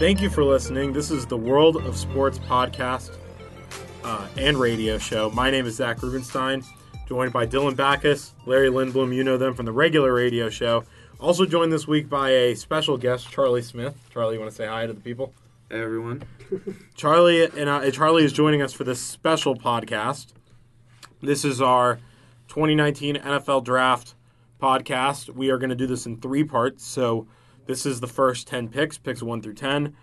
Thank you for listening. This is the World of Sports podcast uh, and radio show. My name is Zach Rubenstein, joined by Dylan Backus, Larry Lindblom. You know them from the regular radio show. Also joined this week by a special guest, Charlie Smith. Charlie, you want to say hi to the people? Hey everyone. Charlie and uh, Charlie is joining us for this special podcast. This is our 2019 NFL Draft podcast. We are going to do this in three parts. So this is the first 10 picks, picks 1 through 10.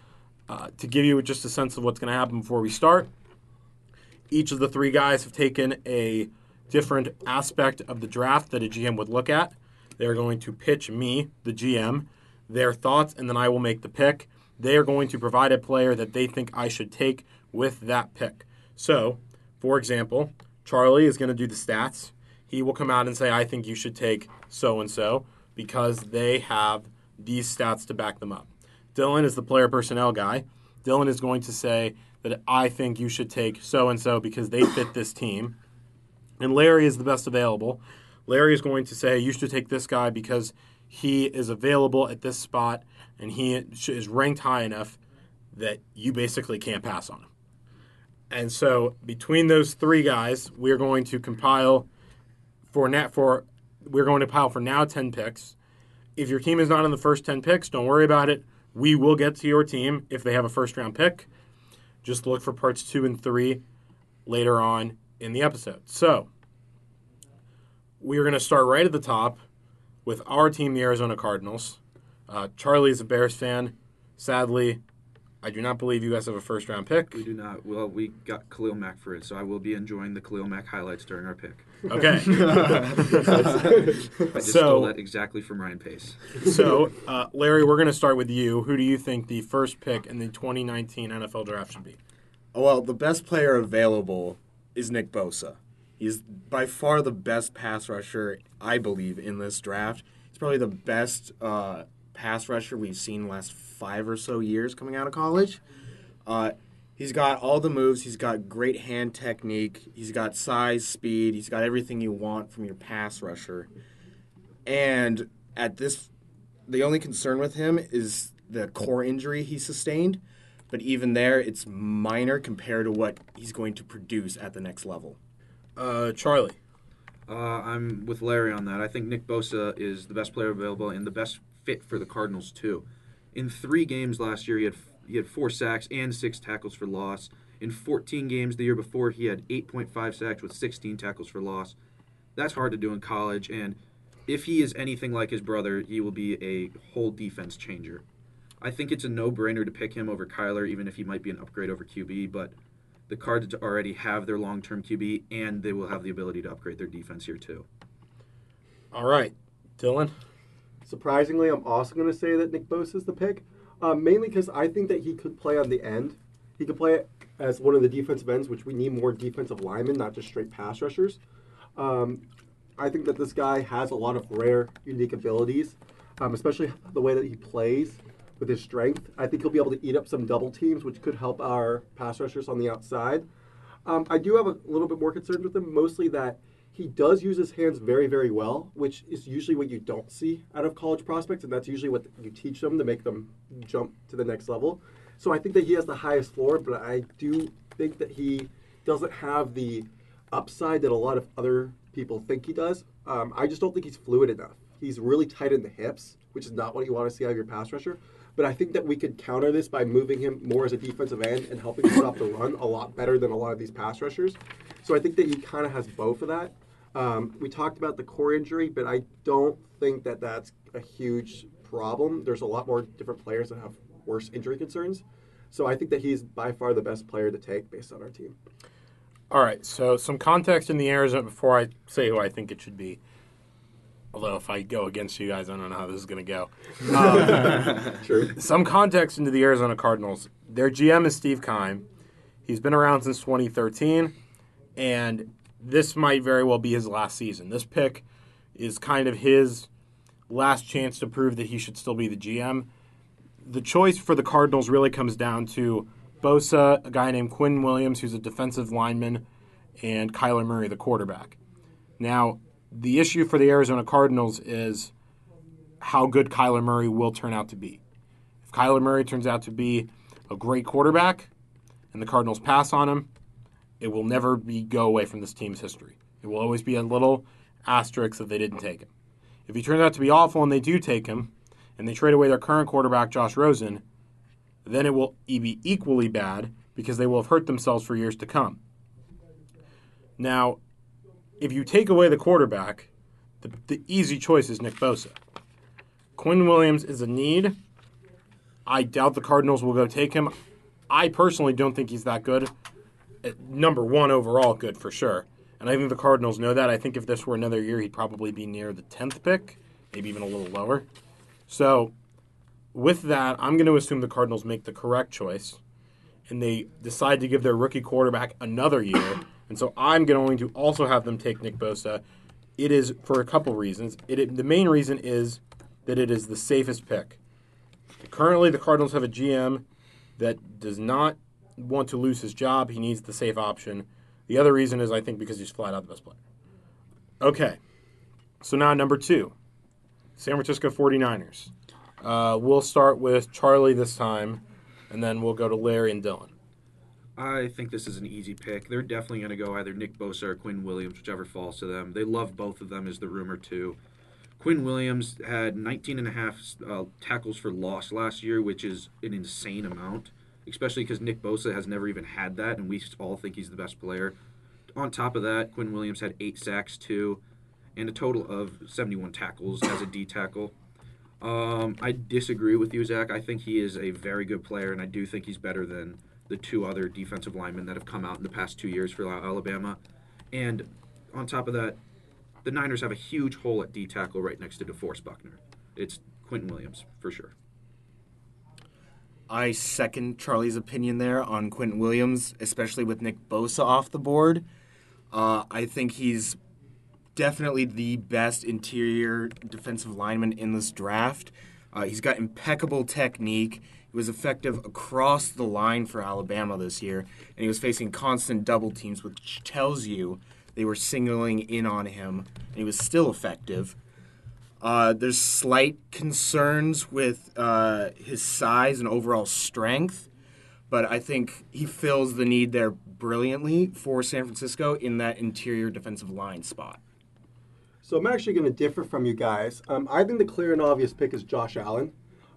Uh, to give you just a sense of what's going to happen before we start, each of the three guys have taken a different aspect of the draft that a GM would look at. They're going to pitch me, the GM, their thoughts, and then I will make the pick. They are going to provide a player that they think I should take with that pick. So, for example, Charlie is going to do the stats. He will come out and say, I think you should take so and so because they have these stats to back them up. Dylan is the player personnel guy. Dylan is going to say that I think you should take so and so because they fit this team. And Larry is the best available. Larry is going to say you should take this guy because he is available at this spot and he is ranked high enough that you basically can't pass on him. And so between those three guys, we're going to compile for net for we're going to pile for now 10 picks if your team is not in the first 10 picks, don't worry about it. We will get to your team if they have a first round pick. Just look for parts two and three later on in the episode. So, we are going to start right at the top with our team, the Arizona Cardinals. Uh, Charlie is a Bears fan. Sadly, I do not believe you guys have a first round pick. We do not. Well, we got Khalil Mack for it, so I will be enjoying the Khalil Mack highlights during our pick. Okay. I just So- stole that exactly from Ryan Pace. so, uh, Larry, we're going to start with you. Who do you think the first pick in the 2019 NFL draft should be? Oh well, the best player available is Nick Bosa. He's by far the best pass rusher, I believe, in this draft. He's probably the best uh, pass rusher we've seen the last five or so years coming out of college. Uh, he's got all the moves. He's got great hand technique. He's got size, speed. He's got everything you want from your pass rusher. And at this, the only concern with him is the core injury he sustained. But even there, it's minor compared to what he's going to produce at the next level. Uh, Charlie. Uh, I'm with Larry on that. I think Nick Bosa is the best player available and the best fit for the Cardinals too. In three games last year, he had he had four sacks and six tackles for loss. In 14 games the year before, he had 8.5 sacks with 16 tackles for loss. That's hard to do in college, and if he is anything like his brother, he will be a whole defense changer. I think it's a no-brainer to pick him over Kyler, even if he might be an upgrade over QB. But the Cards already have their long-term QB, and they will have the ability to upgrade their defense here too. All right. Dylan. Surprisingly, I'm also going to say that Nick Bosa is the pick, uh, mainly because I think that he could play on the end. He could play as one of the defensive ends, which we need more defensive linemen, not just straight pass rushers. Um, I think that this guy has a lot of rare, unique abilities, um, especially the way that he plays with his strength. I think he'll be able to eat up some double teams, which could help our pass rushers on the outside. Um, I do have a little bit more concerns with him, mostly that he does use his hands very, very well, which is usually what you don't see out of college prospects, and that's usually what you teach them to make them jump to the next level. So I think that he has the highest floor, but I do think that he doesn't have the upside that a lot of other people think he does. Um, I just don't think he's fluid enough. He's really tight in the hips, which is not what you want to see out of your pass rusher. But I think that we could counter this by moving him more as a defensive end and helping him stop the run a lot better than a lot of these pass rushers. So I think that he kind of has both of that. Um, we talked about the core injury, but I don't think that that's a huge problem. There's a lot more different players that have worse injury concerns. So I think that he's by far the best player to take based on our team. All right, so some context in the Arizona before I say who I think it should be. Although if I go against you guys, I don't know how this is going to go. Um, True. some context into the Arizona Cardinals. Their GM is Steve Keim. He's been around since 2013, and this might very well be his last season. This pick is kind of his last chance to prove that he should still be the GM. The choice for the Cardinals really comes down to Bosa, a guy named Quinn Williams, who's a defensive lineman, and Kyler Murray, the quarterback. Now, the issue for the Arizona Cardinals is how good Kyler Murray will turn out to be. If Kyler Murray turns out to be a great quarterback and the Cardinals pass on him, it will never be go away from this team's history. It will always be a little asterisk that they didn't take him. If he turns out to be awful and they do take him, and they trade away their current quarterback, Josh Rosen, then it will be equally bad because they will have hurt themselves for years to come. Now, if you take away the quarterback, the, the easy choice is Nick Bosa. Quinn Williams is a need. I doubt the Cardinals will go take him. I personally don't think he's that good. Number one overall, good for sure. And I think the Cardinals know that. I think if this were another year, he'd probably be near the 10th pick, maybe even a little lower. So, with that, I'm going to assume the Cardinals make the correct choice and they decide to give their rookie quarterback another year. And so I'm going to also have them take Nick Bosa. It is for a couple reasons. It, it- the main reason is that it is the safest pick. Currently, the Cardinals have a GM that does not want to lose his job. He needs the safe option. The other reason is, I think, because he's flat out the best player. Okay. So now, number two San Francisco 49ers. Uh, we'll start with Charlie this time, and then we'll go to Larry and Dylan. I think this is an easy pick. They're definitely going to go either Nick Bosa or Quinn Williams, whichever falls to them. They love both of them, is the rumor too. Quinn Williams had 19 and a half uh, tackles for loss last year, which is an insane amount, especially because Nick Bosa has never even had that, and we all think he's the best player. On top of that, Quinn Williams had eight sacks too, and a total of 71 tackles as a D tackle. Um, I disagree with you, Zach. I think he is a very good player, and I do think he's better than the two other defensive linemen that have come out in the past two years for Alabama. And on top of that, the Niners have a huge hole at D tackle right next to DeForest Buckner. It's Quinnen Williams for sure. I second Charlie's opinion there on Quinnen Williams, especially with Nick Bosa off the board. Uh, I think he's definitely the best interior defensive lineman in this draft. Uh, he's got impeccable technique. He was effective across the line for Alabama this year, and he was facing constant double teams, which tells you they were singling in on him, and he was still effective. Uh, there's slight concerns with uh, his size and overall strength, but I think he fills the need there brilliantly for San Francisco in that interior defensive line spot. So I'm actually going to differ from you guys. Um, I think the clear and obvious pick is Josh Allen.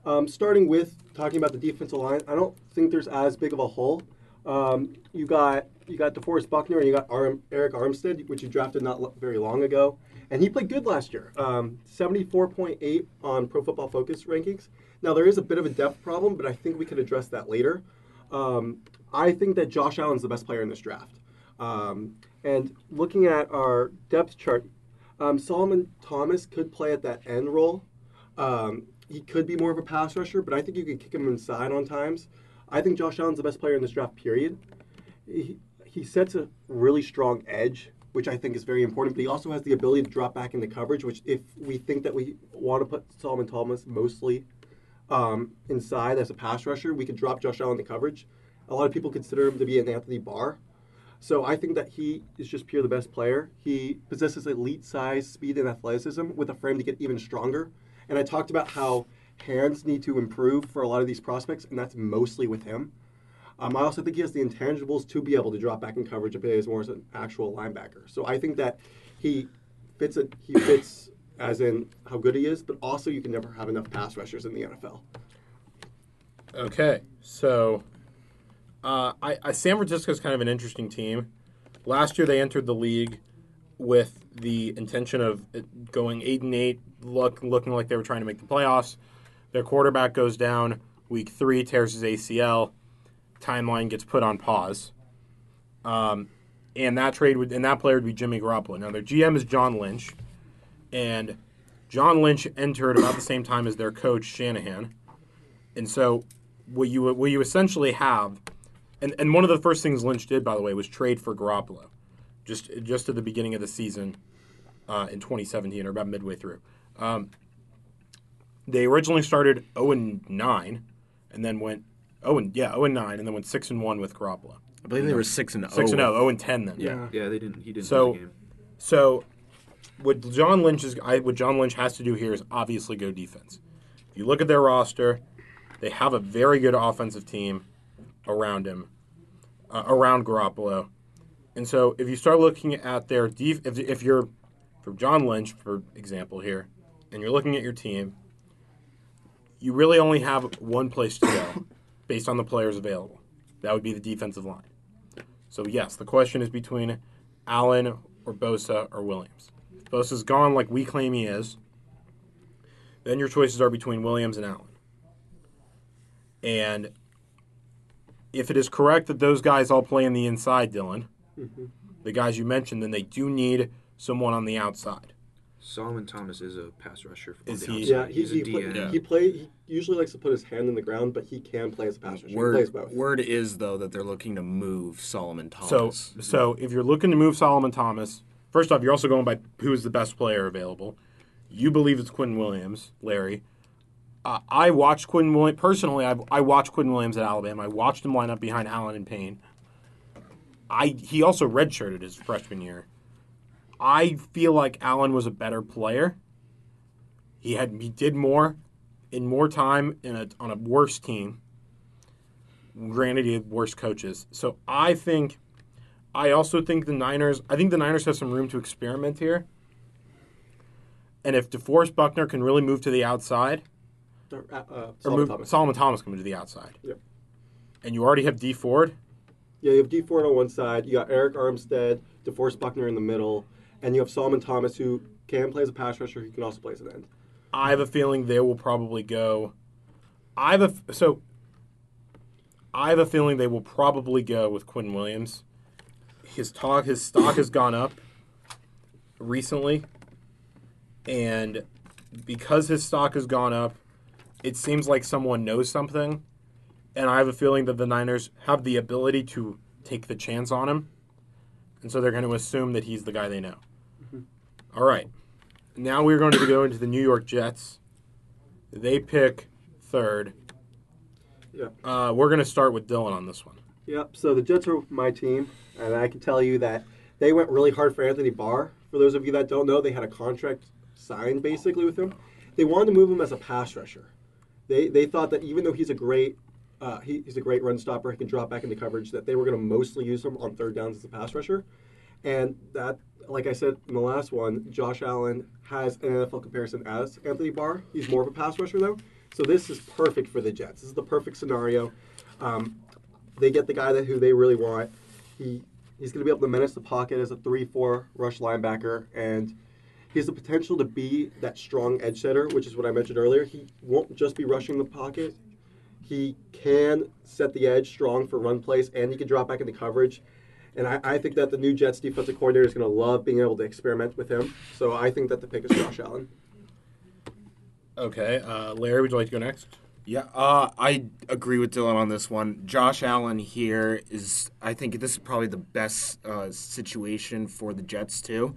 Um, starting with talking about the defensive line, I don't think there's as big of a hole. Um, you got you got DeForest Buckner and you got Arm, Arik Armstead, which you drafted not very long ago, and he played good last year. Um, 74.8 on Pro Football Focus rankings. Now there is a bit of a depth problem, but I think we could address that later. Um, I think that Josh Allen's the best player in this draft. Um, and looking at our depth chart, um, Solomon Thomas could play at that end role. Um, he could be more of a pass rusher, but I think you can kick him inside on times. I think Josh Allen's the best player in this draft, period. He, he sets a really strong edge, which I think is very important, but he also has the ability to drop back into coverage, which, if we think that we want to put Solomon Thomas mostly um, inside as a pass rusher, we could drop Josh Allen to coverage. A lot of people consider him to be an Anthony Barr. So I think that he is just pure the best player. He possesses elite size, speed, and athleticism with a frame to get even stronger. And I talked about how hands need to improve for a lot of these prospects, and that's mostly with him. Um, I also think he has the intangibles to be able to drop back in coverage and play as more as an actual linebacker. So I think that he fits it. He fits as in how good he is, but also you can never have enough pass rushers in the NFL. Okay, so uh, I, I San Francisco is kind of an interesting team. Last year they entered the league with the intention of going eight and eight, look looking like they were trying to make the playoffs. Their quarterback goes down week three, tears his ACL. Timeline gets put on pause. Um, and that trade would and that player would be Jimmy Garoppolo. Now their GM is John Lynch, and John Lynch entered about the same time as their coach Shanahan. And so what you what you essentially have, and, and one of the first things Lynch did, by the way, was trade for Garoppolo, just just at the beginning of the season uh, in 2017 or about midway through. Um, they originally started 0 and 9, and then went 0 and yeah 0 and 9, and then went 6 and 1 with Garoppolo. I believe they were six and 6 and 0, 0 and 10 then. Yeah. Yeah, they didn't. He didn't So- lose the game. So, what John Lynch is, I, what John Lynch has to do here is obviously go defense. If you look at their roster, They have a very good offensive team around him, uh, around Garoppolo. And so if you start looking at their def- if, if you're for John Lynch, for example, here, and you're looking at your team, you really only have one place to go based on the players available. That would be the defensive line. So yes, the question is between Allen or Bosa or Williams. If Bosa's gone like we claim he is, then your choices are between Williams and Allen. And if it is correct that those guys all play in the inside, Dylan, mm-hmm. the guys you mentioned, then they do need someone on the outside. Solomon Thomas is a pass rusher. On Is the he- outside. Yeah, he, he's he, a play, DN. he play. He usually likes to put his hand in the ground, but he can play as a pass rusher. He plays Word, both. word is though that they're looking to move Solomon So, Thomas. so if you're looking to move Solomon Thomas, first off, you're also going by who is the best player available. You believe it's Quinn Williams, Larry. Uh, I watched Quinn Williams personally. I, I watched Quinn Williams at Alabama. I watched him line up behind Allen and Payne. I he also redshirted his freshman year. I feel like Allen was a better player. He had he did more in more time in a on a worse team. Granted, he had worse coaches. So I think I also think the Niners. I think the Niners have some room to experiment here. And if DeForest Buckner can really move to the outside, Uh, uh, or Solomon move, Thomas. Solomon Thomas can move to the outside, Yep. and you already have D Ford, Yeah, you have D Ford on one side. You got Arik Armstead, DeForest Buckner in the middle, and you have Solomon Thomas who can play as a pass rusher. He can also play as an end. I have a feeling they will probably go. I have a so. I have a feeling they will probably go with Quinn Williams. His talk, his stock has gone up recently, and because his stock has gone up, it seems like someone knows something, and I have a feeling that the Niners have the ability to take the chance on him, and so they're going to assume that he's the guy they know. All right. Now we're going to go into the New York Jets. They pick third. Yeah. Uh, we're going to start with Dylan on this one. Yep. So the Jets are my team, and I can tell you that they went really hard for Anthony Barr. For those of you that don't know, they had a contract signed basically with him. They wanted to move him as a pass rusher. They they thought that even though he's a great uh, he, he's a great run stopper, he can drop back into coverage. That they were going to mostly use him on third downs as a pass rusher, and that, like I said in the last one, Josh Allen has an NFL comparison as Anthony Barr. He's more of a pass rusher though, so this is perfect for the Jets. This is the perfect scenario. Um, they get the guy that who they really want. He he's going to be able to menace the pocket as a three-four rush linebacker, and he has the potential to be that strong edge setter, which is what I mentioned earlier. He won't just be rushing the pocket. He can set the edge strong for run plays, and he can drop back into coverage. And I, I think that the new Jets defensive coordinator is going to love being able to experiment with him. So I think that the pick is Josh Allen. Okay. Uh, Larry, would you like to go next? Yeah, uh, I agree with Dylan on this one. Josh Allen here is, I think this is probably the best uh, situation for the Jets too.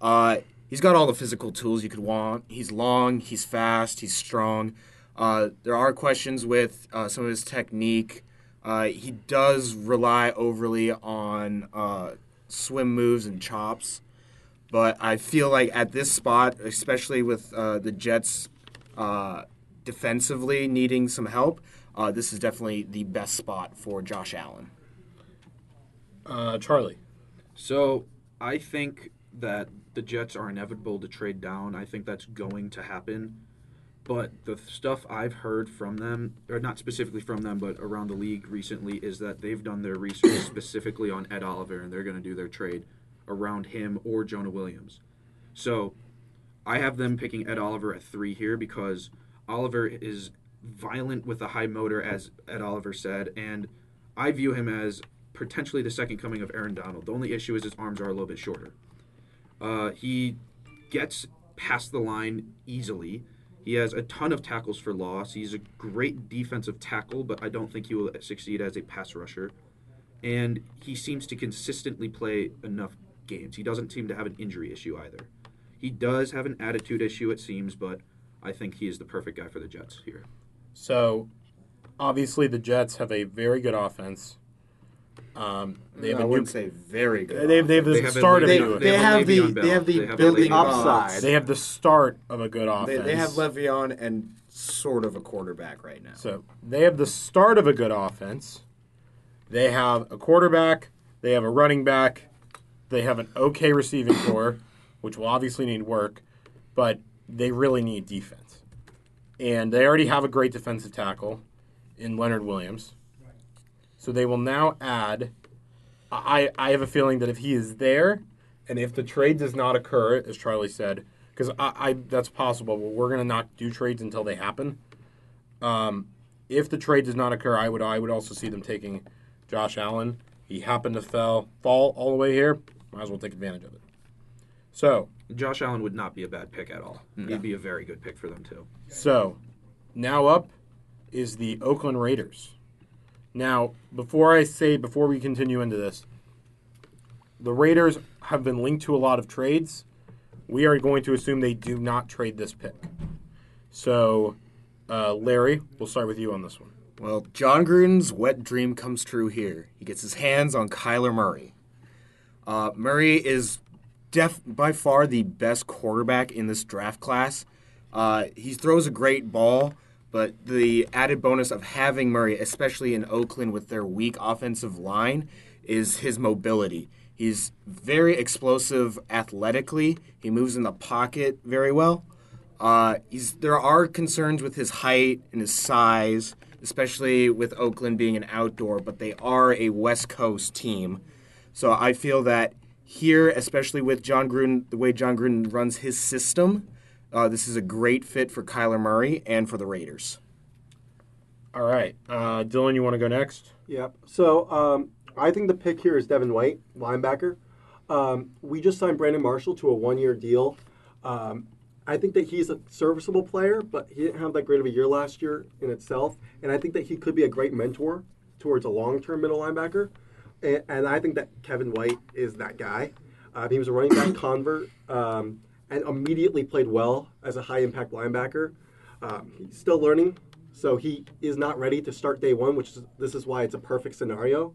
Uh, he's got all the physical tools you could want. He's long, he's fast, he's strong. Uh, there are questions with uh, some of his technique. Uh, he does rely overly on uh, swim moves and chops, but I feel like at this spot, especially with uh, the Jets uh, defensively needing some help, uh, this is definitely the best spot for Josh Allen. Uh, Charlie. So I think that the Jets are inevitable to trade down. I think that's going to happen. But the stuff I've heard from them, or not specifically from them, but around the league recently, is that they've done their research specifically on Ed Oliver, and they're going to do their trade around him or Jonah Williams. So I have them picking Ed Oliver at three here because Oliver is violent with a high motor, as Ed Oliver said, and I view him as potentially the second coming of Aaron Donald. The only issue is his arms are a little bit shorter. Uh, he gets past the line easily. He has a ton of tackles for loss. He's a great defensive tackle, but I don't think he will succeed as a pass rusher. And he seems to consistently play enough games. He doesn't seem to have an injury issue either. He does have an attitude issue, it seems, but I think he is the perfect guy for the Jets here. So, obviously, the Jets have a very good offense. Um, they have I a new. wouldn't say very good. They have, they have the They have a start of they, Le'Veon they have a have the they have the They have a building Upside. They have the start of a good They, offense. they have Le'Veon and sort of a quarterback right now. So they have the start of a good offense. They have a quarterback. They have a running back. They have an okay receiving core, which will obviously need work, but they really need defense. And they already have a great defensive tackle in Leonard Williams. So they will now add. I, I have a feeling that if he is there, and if the trade does not occur, as Charlie said, because I, I that's possible, but we're gonna not do trades until they happen. Um, if the trade does not occur, I would I would also see them taking Josh Allen. He happened to fell fall all the way here. Might as well take advantage of it. So Josh Allen would not be a bad pick at all. He'd be a very good pick for them too. so now up is the Oakland Raiders. Now before I say before we continue into this, the Raiders have been linked to a lot of trades. We are going to assume they do not trade this pick. So, uh, Larry, we'll start with you on this one. Well, Jon Gruden's wet dream comes true here. He gets his hands on Kyler Murray. Uh, Murray is def- by far the best quarterback in this draft class. Uh, he throws a great ball, but the added bonus of having Murray, especially in Oakland with their weak offensive line, is his mobility. He's very explosive athletically. He moves in the pocket very well. Uh, there are concerns with his height and his size, especially with Oakland being an outdoor, but they are a West Coast team. So I feel that here, especially with Jon Gruden, the way Jon Gruden runs his system, uh, this is a great fit for Kyler Murray and for the Raiders. All right, uh, Dylan, you want to go next? Yep. So um, I think the pick here is Devin White, linebacker. Um, we just signed Brandon Marshall to a one-year deal. Um, I think that he's a serviceable player, but he didn't have that great of a year last year in itself. And I think that he could be a great mentor towards a long-term middle linebacker. And, and I think that Kevin White is that guy. Uh, he was a running back convert um, and immediately played well as a high-impact linebacker. Um, he's still learning, so he is not ready to start day one, which is, this is why it's a perfect scenario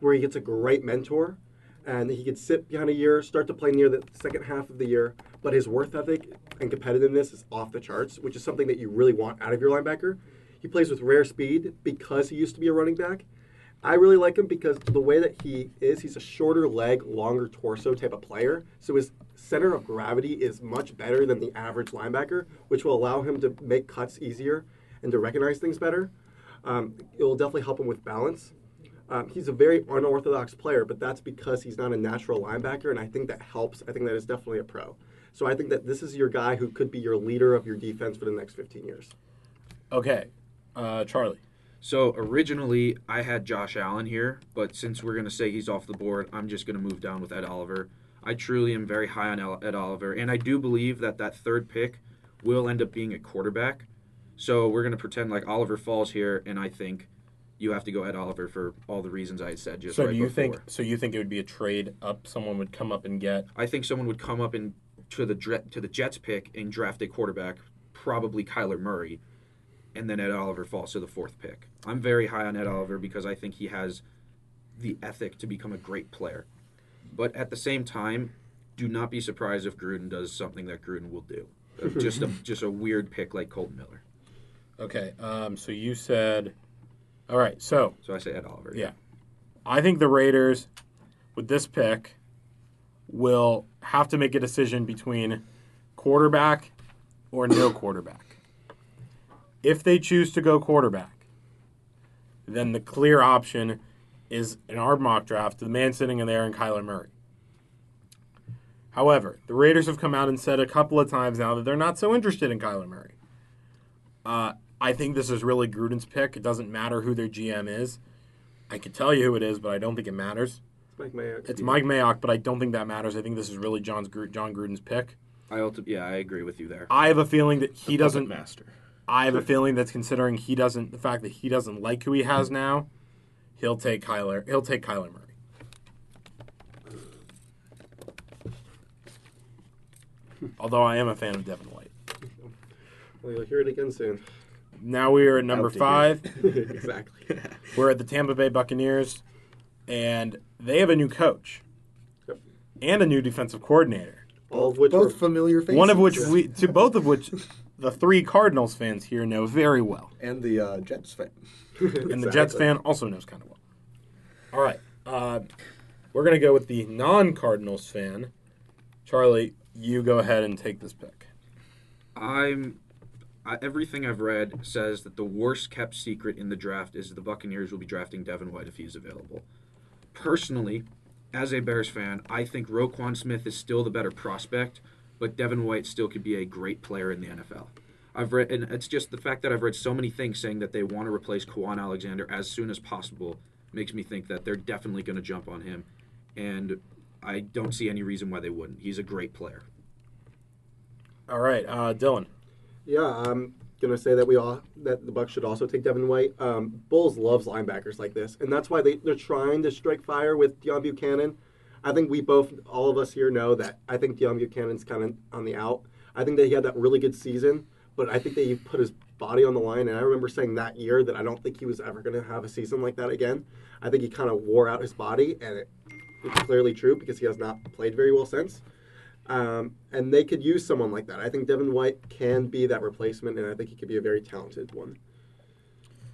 where he gets a great mentor and he could sit behind a year, start to play near the second half of the year, but his worth ethic and competitiveness is off the charts, which is something that you really want out of your linebacker. He plays with rare speed because he used to be a running back. I really like him because the way that he is, he's a shorter leg, longer torso type of player. So his center of gravity is much better than the average linebacker, which will allow him to make cuts easier and to recognize things better. Um, it will definitely help him with balance. Um, he's a very unorthodox player, but that's because he's not a natural linebacker, and I think that helps. I think that is definitely a pro. So I think that this is your guy who could be your leader of your defense for the next 15 years. Okay, uh, Charlie. So originally I had Josh Allen here, but since we're gonna say he's off the board, I'm just gonna move down with Ed Oliver. I truly am very high on Ed Oliver, and I do believe that that third pick will end up being a quarterback. So we're gonna pretend like Oliver falls here, and I think you have to go Ed Oliver for all the reasons I had said just So right do you before. think? So you think it would be a trade up? Someone would come up and get. I think someone would come up and to the to the Jets pick and draft a quarterback, probably Kyler Murray, and then Ed Oliver falls to the fourth pick. I'm very high on Ed Oliver because I think he has the ethic to become a great player. But at the same time, do not be surprised if Gruden does something that Gruden will do. Just a just a weird pick like Kolton Miller. Okay, um, so you said. All right, so So I say Ed Oliver. Yeah. I think the Raiders, with this pick, will have to make a decision between quarterback or no quarterback. If they choose to go quarterback, then the clear option is in our mock draft the man sitting in there and Kyler Murray. However, the Raiders have come out and said a couple of times now that they're not so interested in Kyler Murray. Uh, I think this is really Gruden's pick. It doesn't matter who their GM is. I could tell you who it is, but I don't think it matters. It's Mike Mayock. It's Mike Mayock, but I don't think that matters. I think this is really Jon's Jon Gruden's pick. I ulti- yeah, I agree with you there. I have a feeling that he doesn't. master. I have a feeling that's considering he doesn't. The fact that he doesn't like who he has now, he'll take Kyler. He'll take Kyler Murray. Although I am a fan of Devin White. Well, you'll hear it again soon. Now we are at number five. exactly. We're at the Tampa Bay Buccaneers, and they have a new coach Yep. and a new defensive coordinator. All of which were Both familiar faces. One of which we to both of which the three Cardinals fans here know very well. And the uh, Jets fan. And the Jets fan also knows kind of well. All right. Uh, we're going to go with the non Cardinals fan. Charlie, you go ahead and take this pick. I'm. I, everything I've read says that the worst kept secret in the draft is the Buccaneers will be drafting Devin White if he's available. Personally, as a Bears fan, I think Roquan Smith is still the better prospect, but Devin White still could be a great player in the NFL. I've read, and it's just the fact that I've read so many things saying that they want to replace Kwon Alexander as soon as possible makes me think that they're definitely going to jump on him, and I don't see any reason why they wouldn't. He's a great player. All right. Uh, Dylan. Yeah, I'm gonna say that we all that the Bucks should also take Devin White. Um, Bowles loves linebackers like this, and that's why they they're trying to strike fire with Deion Buchanan. I think we both, all of us here, know that I think Deion Buchanan's kind of on the out. I think that he had that really good season, but I think that he put his body on the line. And I remember saying that year that I don't think he was ever going to have a season like that again. I think he kind of wore out his body, and it, it's clearly true because he has not played very well since. Um, and they could use someone like that. I think Devin White can be that replacement, and I think he could be a very talented one.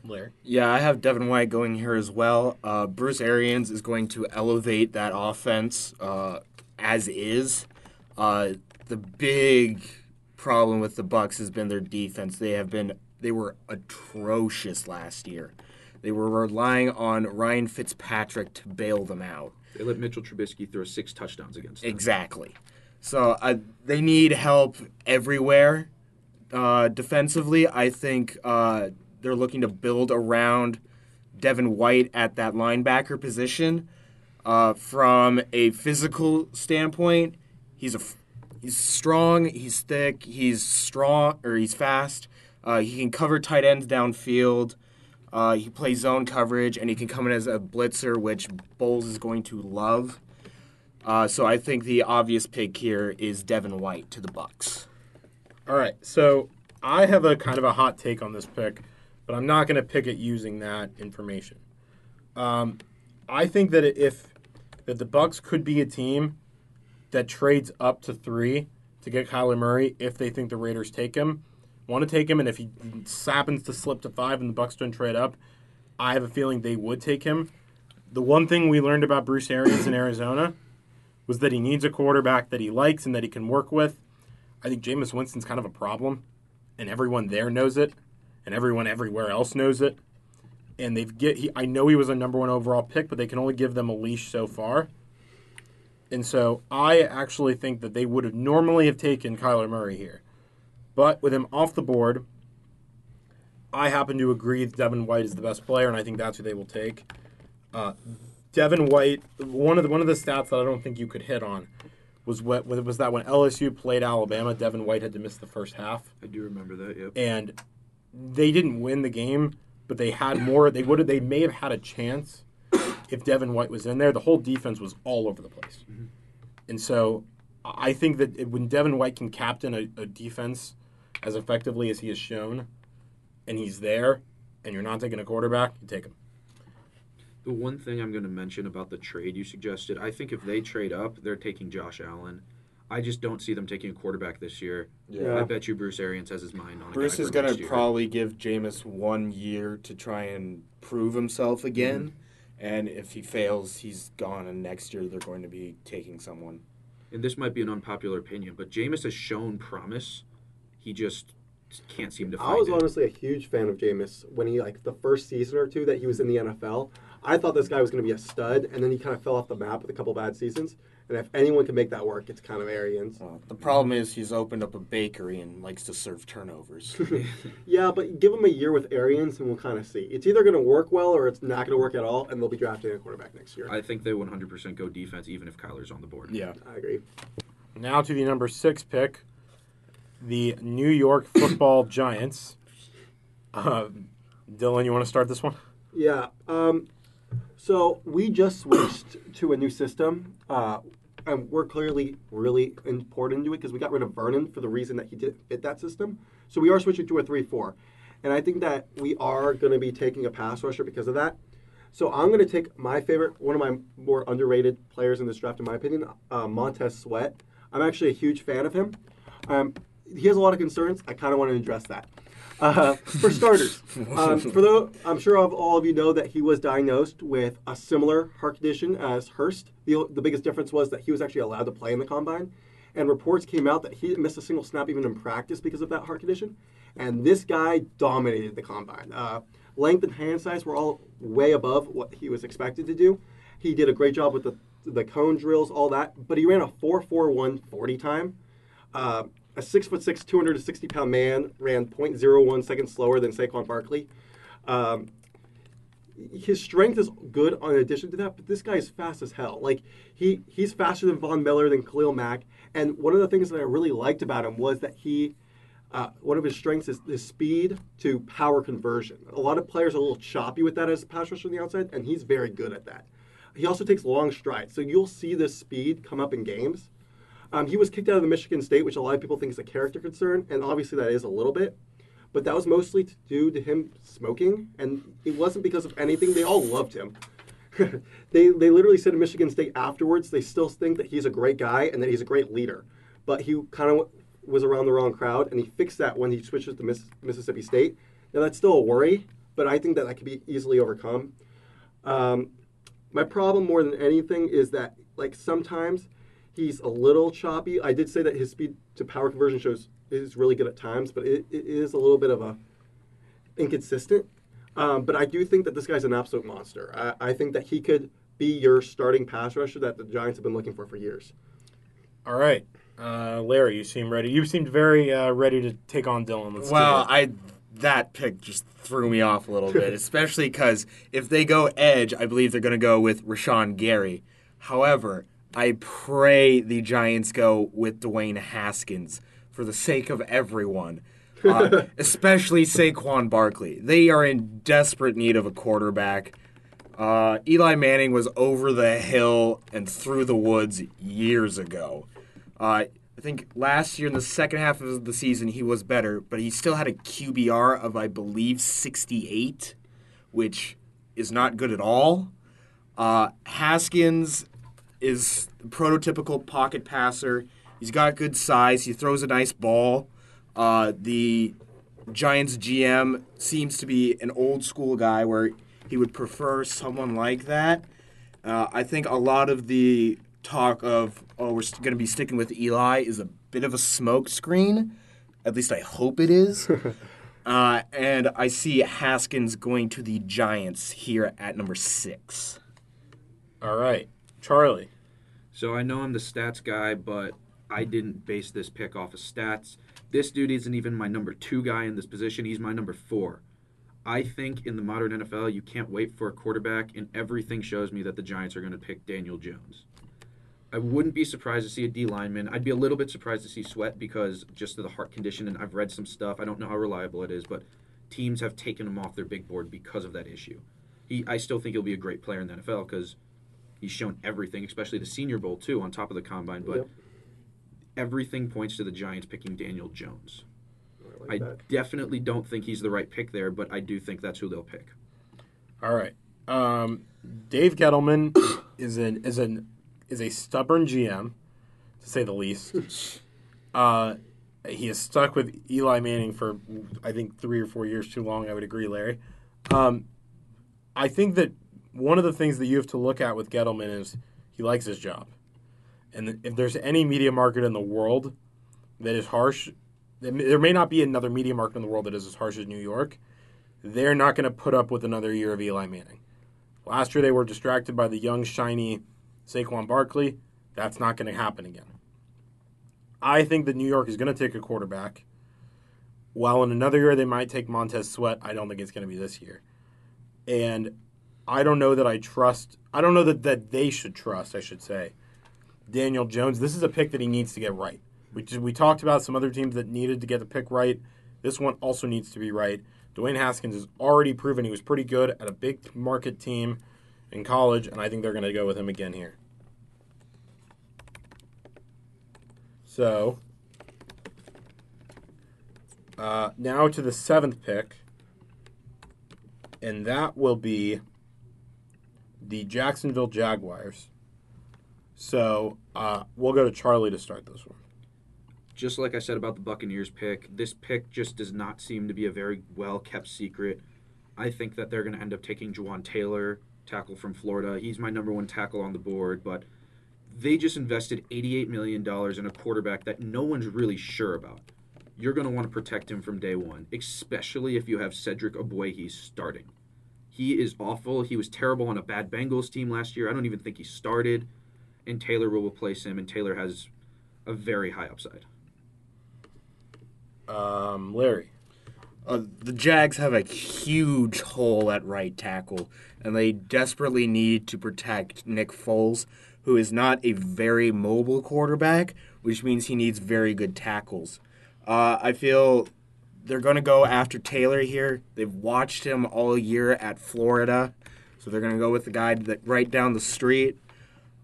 Larry. Yeah, I have Devin White going here as well. Uh, Bruce Arians is going to elevate that offense uh, as is. Uh, the big problem with the Bucks has been their defense. They have been they were atrocious last year. They were relying on Ryan Fitzpatrick to bail them out. They let Mitchell Trubisky throw six touchdowns against them. Exactly. So uh, they need help everywhere. Uh, defensively, I think uh, they're looking to build around Devin White at that linebacker position. Uh, from a physical standpoint, he's a f- he's strong, he's thick, he's strong or he's fast. Uh, he can cover tight ends downfield. Uh, he plays zone coverage, and he can come in as a blitzer, which Bowles is going to love. Uh, so I think the obvious pick here is Devin White to the Bucks. All right. So I have a kind of a hot take on this pick, but I'm not going to pick it using that information. Um, I think that if that the Bucks could be a team that trades up to three to get Kyler Murray if they think the Raiders take him, want to take him, and if he happens to slip to five and the Bucks don't trade up, I have a feeling they would take him. The one thing we learned about Bruce Arians in Arizona was that he needs a quarterback that he likes and that he can work with. I think Jameis Winston's kind of a problem, and everyone there knows it, and everyone everywhere else knows it. And they've get. He, I know he was a number one overall pick, but they can only give them a leash so far. And so I actually think that they would have normally have taken Kyler Murray here, but with him off the board, I happen to agree that Devin White is the best player, and I think that's who they will take. Uh, Devin White, one of the one of the stats that I don't think you could hit on was what was that when LSU played Alabama, Devin White had to miss the first half, I do remember that. Yep. and they didn't win the game, but they had more. They would have. They may have had a chance if Devin White was in there. The whole defense was all over the place, mm-hmm. and so I think that it- when Devin White can captain a, a defense as effectively as he has shown, and he's there, and you're not taking a quarterback, you take him. The one thing I'm going to mention about the trade you suggested, I think if they trade up, they're taking Josh Allen. I just don't see them taking a quarterback this year. Yeah. I bet you Bruce Arians has his mind on a Bruce guy is going to probably give Jameis one year to try and prove himself again. Mm-hmm. And if he fails, he's gone. And next year, they're going to be taking someone. And this might be an unpopular opinion, but Jameis has shown promise. He just can't seem to find I was it. honestly a huge fan of Jameis when he like the first season or two that he was in the NFL. I thought this guy was going to be a stud, and then he kind of fell off the map with a couple bad seasons. And if anyone can make that work, it's kind of Arians. Uh, the problem is he's opened up a bakery and likes to serve turnovers. Yeah, but give him a year with Arians, and we'll kind of see. It's either going to work well or it's not going to work at all, and they'll be drafting a quarterback next year. I, I think they 100% go defense, even if Kyler's on the board. yeah. I agree. Now to the number six pick, the New York Football Giants. Uh, Dylan, you want to start this one? Yeah. Um, so we just switched to a new system, uh, and we're clearly really important into it because we got rid of Vernon for the reason that he didn't fit that system. So we are switching to a three-four, and I think that we are going to be taking a pass rusher because of that. So I'm going to take my favorite, one of my more underrated players in this draft, in my opinion, uh, Montez Sweat. I'm actually a huge fan of him. Um, he has a lot of concerns. I kind of want to address that. Uh, for starters, um, for the, I'm sure of all of you know that he was diagnosed with a similar heart condition as Hurst. The, the biggest difference was that he was actually allowed to play in the combine, and reports came out that he didn't miss a single snap even in practice because of that heart condition. And this guy dominated the combine. Uh, length and hand size were all way above what he was expected to do. He did a great job with the the cone drills, all that, but he ran a 4.41 40 time. Uh, a six foot six, 260 pound man ran 0.01 seconds slower than Saquon Barkley. Um, his strength is good in addition to that, but this guy is fast as hell. Like he he's faster than Von Miller than Khalil Mack. And one of the things that I really liked about him was that he uh, one of his strengths is his speed to power conversion. A lot of players are a little choppy with that as a pass rusher on the outside, and he's very good at that. He also takes long strides, so you'll see this speed come up in games. Um, he was kicked out of the Michigan State, which a lot of people think is a character concern, and obviously that is a little bit. But that was mostly due to him smoking, and it wasn't because of anything. They all loved him. they, they literally said to Michigan State afterwards they still think that he's a great guy and that he's a great leader. But he kind of was around the wrong crowd, and he fixed that when he switches to Miss, Mississippi State. Now that's still a worry, but I think that that could be easily overcome. Um, my problem more than anything is that like sometimes he's a little choppy. I did say that his speed to power conversion shows is really good at times, but it, it is a little bit of a inconsistent. Um, but I do think that this guy's an absolute monster. I, I think that he could be your starting pass rusher that the Giants have been looking for for years. All right, uh, Larry, you seem ready. You seemed very uh, ready to take on Dylan. Let's Well. I that pick just threw me off a little bit, especially because if they go edge, I believe they're going to go with Rashan Gary. However, I pray the Giants go with Dwayne Haskins for the sake of everyone, uh, especially Saquon Barkley. They are in desperate need of a quarterback. Uh, Eli Manning was over the hill and through the woods years ago. Uh, I think last year in the second half of the season he was better, but he still had a QBR of I believe 68, which is not good at all. Uh, Haskins is the prototypical pocket passer. He's got good size. He throws a nice ball. Uh, the Giants GM seems to be an old school guy where he would prefer someone like that. Uh, I think a lot of the talk of oh we're going to be sticking with Eli is a bit of a smokescreen. At least I hope it is. uh, and I see Haskins going to the Giants here at number six. All right, Charlie. So I know I'm the stats guy, but I didn't base this pick off of stats. This dude isn't even my number two guy in this position. He's my number four. I think in the modern NFL, you can't wait for a quarterback, and everything shows me that the Giants are going to pick Daniel Jones. I wouldn't be surprised to see a D lineman. I'd be a little bit surprised to see Sweat because just of the heart condition, and I've read some stuff. I don't know how reliable it is, but teams have taken him off their big board because of that issue. He, I still think he'll be a great player in the NFL because he's shown everything, especially the Senior Bowl too, on top of the combine. But Yep. everything points to the Giants picking Daniel Jones. I like I definitely don't think he's the right pick there, but I do think that's who they'll pick. All right. Um, Dave Gettleman is an is an is a stubborn GM, to say the least. uh, he is stuck with Eli Manning for I think three or four years too long. I would agree, Larry. Um, I think that one of the things that you have to look at with Gettleman is he likes his job, and if there's any media market in the world that is harsh, there may not be another media market in the world that is as harsh as New York. They're not going to put up with another year of Eli Manning. Last year they were distracted by the young, shiny Saquon Barkley. That's not going to happen again. I think that New York is going to take a quarterback. While in another year they might take Montez Sweat, I don't think it's going to be this year. And I don't know that I trust. I don't know that, that they should trust. I should say Daniel Jones. This is a pick that he needs to get right. We just, we talked about some other teams that needed to get the pick right. This one also needs to be right. Dwayne Haskins has already proven he was pretty good at a big market team in college, and I think they're going to go with him again here. So, uh, now to the seventh pick, and that will be the Jacksonville Jaguars. So, uh, we'll go to Charlie to start this one. just like I said about the Buccaneers pick, this pick just does not seem to be a very well kept secret. I think that they're going to end up taking Jawaan Taylor, tackle from Florida. He's my number one tackle on the board, but they just invested $88 million in a quarterback that no one's really sure about. You're going to want to protect him from day one, especially if you have Cedric Ogbuehi starting. He is awful. He was terrible on a bad Bengals team last year. I don't even think he started. And Taylor will replace him, and Taylor has a very high upside. Um, Larry. Uh, the Jags have a huge hole at right tackle, and they desperately need to protect Nick Foles, who is not a very mobile quarterback, which means he needs very good tackles. Uh, I feel they're going to go after Taylor here. They've watched him all year at Florida, so they're going to go with the guy that right down the street.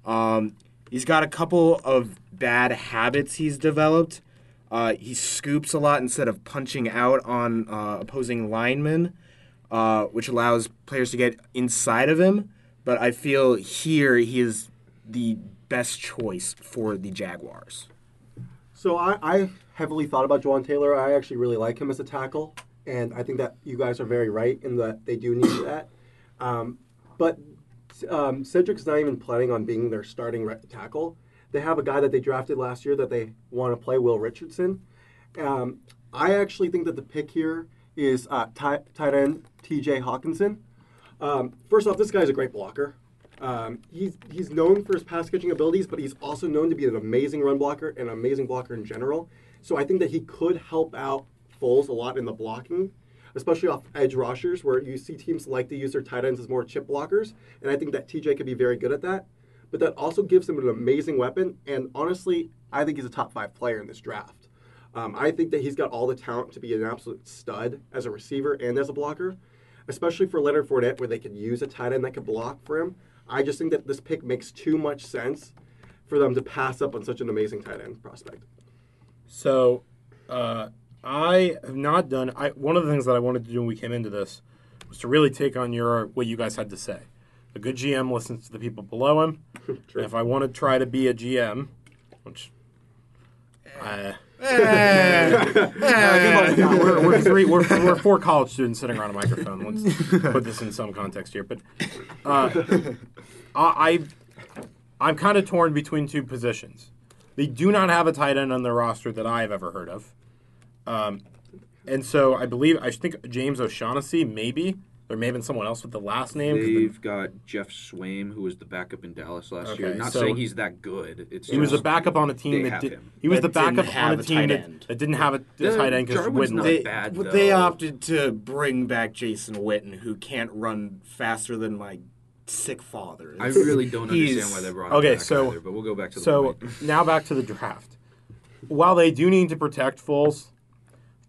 Um, he's got a couple of bad habits he's developed. Uh, he scoops a lot instead of punching out on uh, opposing linemen, uh, which allows players to get inside of him. But I feel here he is the best choice for the Jaguars. So I, I heavily thought about Jawaan Taylor. I actually really like him as a tackle, and I think that you guys are very right in that they do need that. Um, but um, Cedric's not even planning on being their starting right tackle. They have a guy that they drafted last year that they want to play, Will Richardson. Um, I actually think that the pick here is uh, tight, tight end T.J. Hockenson. Um, first off, this guy's a great blocker. Um, he's he's known for his pass catching abilities, but he's also known to be an amazing run blocker and an amazing blocker in general. So I think that he could help out Foles a lot in the blocking, especially off edge rushers, where you see teams like to use their tight ends as more chip blockers, and I think that TJ could be very good at that. But that also gives him an amazing weapon, and honestly, I think he's a top five player in this draft. Um, I think that he's got all the talent to be an absolute stud as a receiver and as a blocker, especially for Leonard Fournette, where they could use a tight end that could block for him. I just think that this pick makes too much sense for them to pass up on such an amazing tight end prospect. So, uh, I have not done. I one of the things that I wanted to do when we came into this was to really take on your what you guys had to say. A good GM listens to the people below him. And if I want to try to be a GM, which. We're, we're three. We're, we're four college students sitting around a microphone. Let's put this in some context here. But uh, I, I, I'm kind of torn between two positions. They do not have a tight end on their roster that I have ever heard of, um, and so I believe I think James O'Shaughnessy maybe there may have been someone else with the last name. 'cause the- They've got Geoff Swaim, who was the backup in Dallas last year. Okay, Not so- saying he's that good. It's he was a just- backup on a team they that have did. him. He was That the didn't backup on have a a team tight that, end. that didn't have a Yeah, tight end because Jarwin's Witten. not They, bad, though. they opted to bring back Jason Witten, who can't run faster than my sick father. I really don't He's- understand why they brought Okay, him back so- either, but we'll go back to the So point. now back to the draft. While they do need to protect Foles,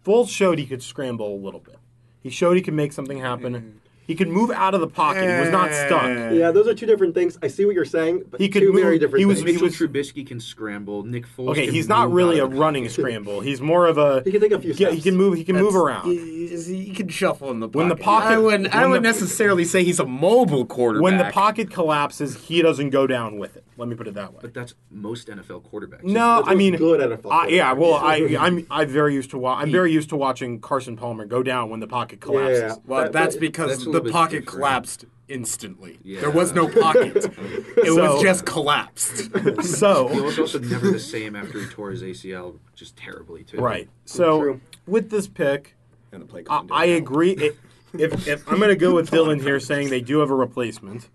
Foles showed he could scramble a little bit. He showed he could make something happen. Mm-hmm. He could move out of the pocket. He was not stuck. Yeah, those are two different things. I see what you're saying, but He could two move- very different he was- things. he Mitchell was- Trubisky can scramble. Nick Foles. Okay, can he's not move really a of the running scramble. He's more of a He can take a few Yeah, he steps. can move. He can move around. He, he can shuffle in the pocket. When the pocket- I wouldn't, I when wouldn't the- necessarily say he's a mobile quarterback. When the pocket collapses, he doesn't go down with it. Let me put it that way. But that's most NFL quarterbacks. No, That's I mean, good NFL I, yeah. Well, quarterbacks. I, I'm, I'm very used to. Wa- I'm very used to watching Carson Palmer go down when the pocket collapses. Yeah. well, That- that's that- because that's a the little bit pocket different. collapsed instantly. Yeah. There was no pocket. it So- was just collapsed. He So, was also never the same after he tore his ACL, just terribly too. right. So, True. with this pick, and the play I, I agree. It, if, if I'm going to go with Dylan here, saying they do have a replacement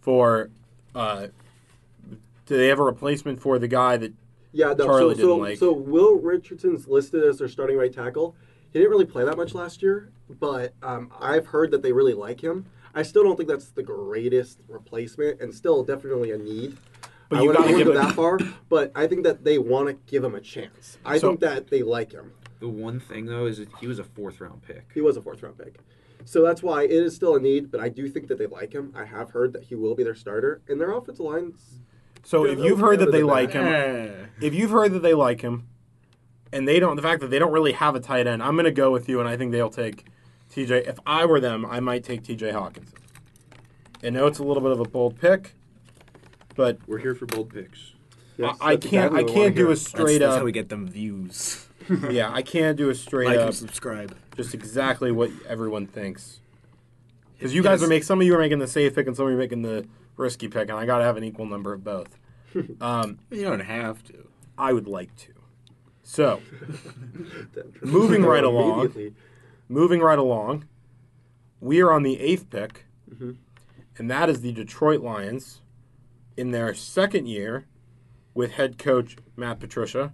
for, uh, do they have a replacement for the guy that? Yeah, no, Charlie so didn't so, like. so Will Richardson's listed as their starting right tackle. He didn't really play that much last year, but um, I've heard that they really like him. I still don't think that's the greatest replacement, and still definitely a need. But I you wouldn't gotta give go it- that far, but I think that they want to give him a chance. I So- think that they like him. The one thing though is that he was a fourth round pick. He was a fourth round pick. So that's why it is still a need, but I do think that they like him. I have heard that he will be their starter, and their offensive line's So if you've heard that they like back. him, if you've heard that they like him, and they don't, the fact that they don't really have a tight end, I'm going to go with you, and I think they'll take TJ. If I were them, I might take TJ Hockenson. I know it's a little bit of a bold pick, but We're here for bold picks. Yes, I, I can't. exactly I can't do wanna a hear. That's, straight that's up. how we get them views. yeah, I can't do a straight like up. and subscribe. Just exactly what everyone thinks. Because you guys Yes. are making some of you are making the safe pick and some of you are making the risky pick, and I got to have an equal number of both. Um, You don't have to. I would like to. So, Moving right along. Moving right along, we are on the eighth pick, Mhm. and that is the Detroit Lions in their second year with head coach Matt Patricia.